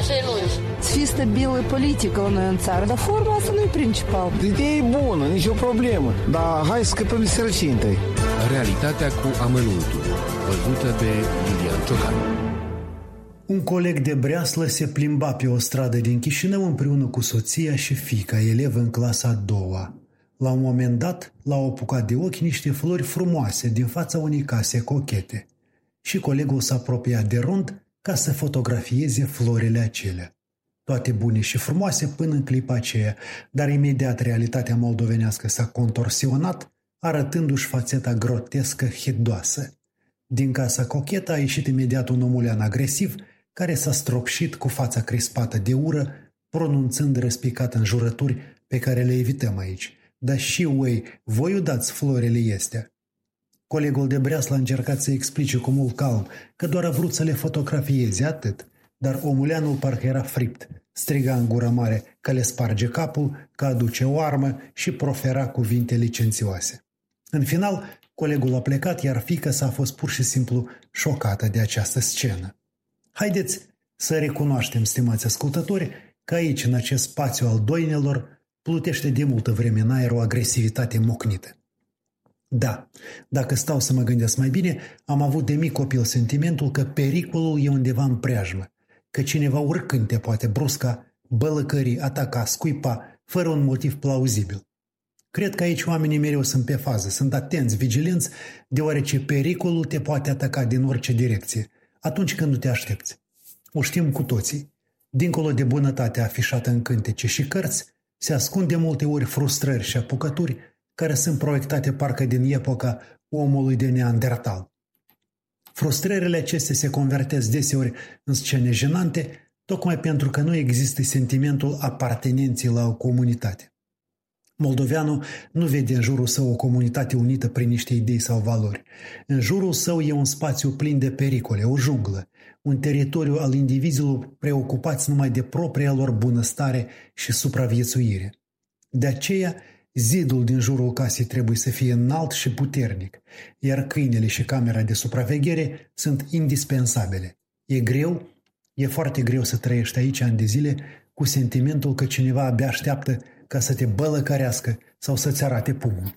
așa e lungi. Să fii stabilă politică la noi în țară, dar forma asta nu e principal. Ideea e bună, nicio problemă, dar hai să scăpăm de sărăcie întâi. Realitatea cu amănuntul, văzută de Lilian Ciocan. Un coleg de breaslă se plimba pe o stradă din Chișinău împreună cu soția și fica, elev în clasa a doua. La un moment dat, l-au apucat de ochi niște flori frumoase din fața unei case cochete. Și colegul s-a apropiat de rond ca să fotografieze florile acelea. Toate bune și frumoase până în clipa aceea, dar imediat realitatea moldovenească s-a contorsionat, arătându-și fațeta grotescă hidoasă. Din casa cochetă a ieșit imediat un omulean agresiv care s-a stropșit cu fața crispată de ură, pronunțând răspicat în jurături pe care le evităm aici. Dar și voi, voi dați florile astea. Colegul de breas a încercat să explice cu mult calm că doar a vrut să le fotografieze atât, dar omuleanul parcă era fript. Striga în gură mare că le sparge capul, că aduce o armă și profera cuvinte licențioase. În final, colegul a plecat, iar fica s-a fost pur și simplu șocată de această scenă. Haideți să recunoaștem, stimați ascultători, că aici, în acest spațiu al doinelor, plutește de multă vreme în aer o agresivitate mocnită. Da, dacă stau să mă gândesc mai bine, am avut de mic copil sentimentul că pericolul e undeva în preajmă, că cineva oricând te poate brusca, bălăcări, ataca, scuipa, fără un motiv plauzibil. Cred că aici oamenii mereu sunt pe fază, sunt atenți, vigilenți, deoarece pericolul te poate ataca din orice direcție, atunci când nu te aștepți. O știm cu toții. Dincolo de bunătatea afișată în cântece și cărți, se ascunde multe ori frustrări și apucături care sunt proiectate parcă din epoca omului de neandertal. Frustrările acestea se convertesc deseori în scene jenante, tocmai pentru că nu există sentimentul apartenenței la o comunitate. Moldoveanul nu vede în jurul său o comunitate unită prin niște idei sau valori. În jurul său e un spațiu plin de pericole, o junglă, un teritoriu al indivizilor preocupați numai de propria lor bunăstare și supraviețuire. De aceea, zidul din jurul casei trebuie să fie înalt și puternic, iar câinele și camera de supraveghere sunt indispensabile. E greu, e foarte greu să trăiești aici ani de zile cu sentimentul că cineva abia așteaptă ca să te bălăcărească sau să-ți arate pumnul.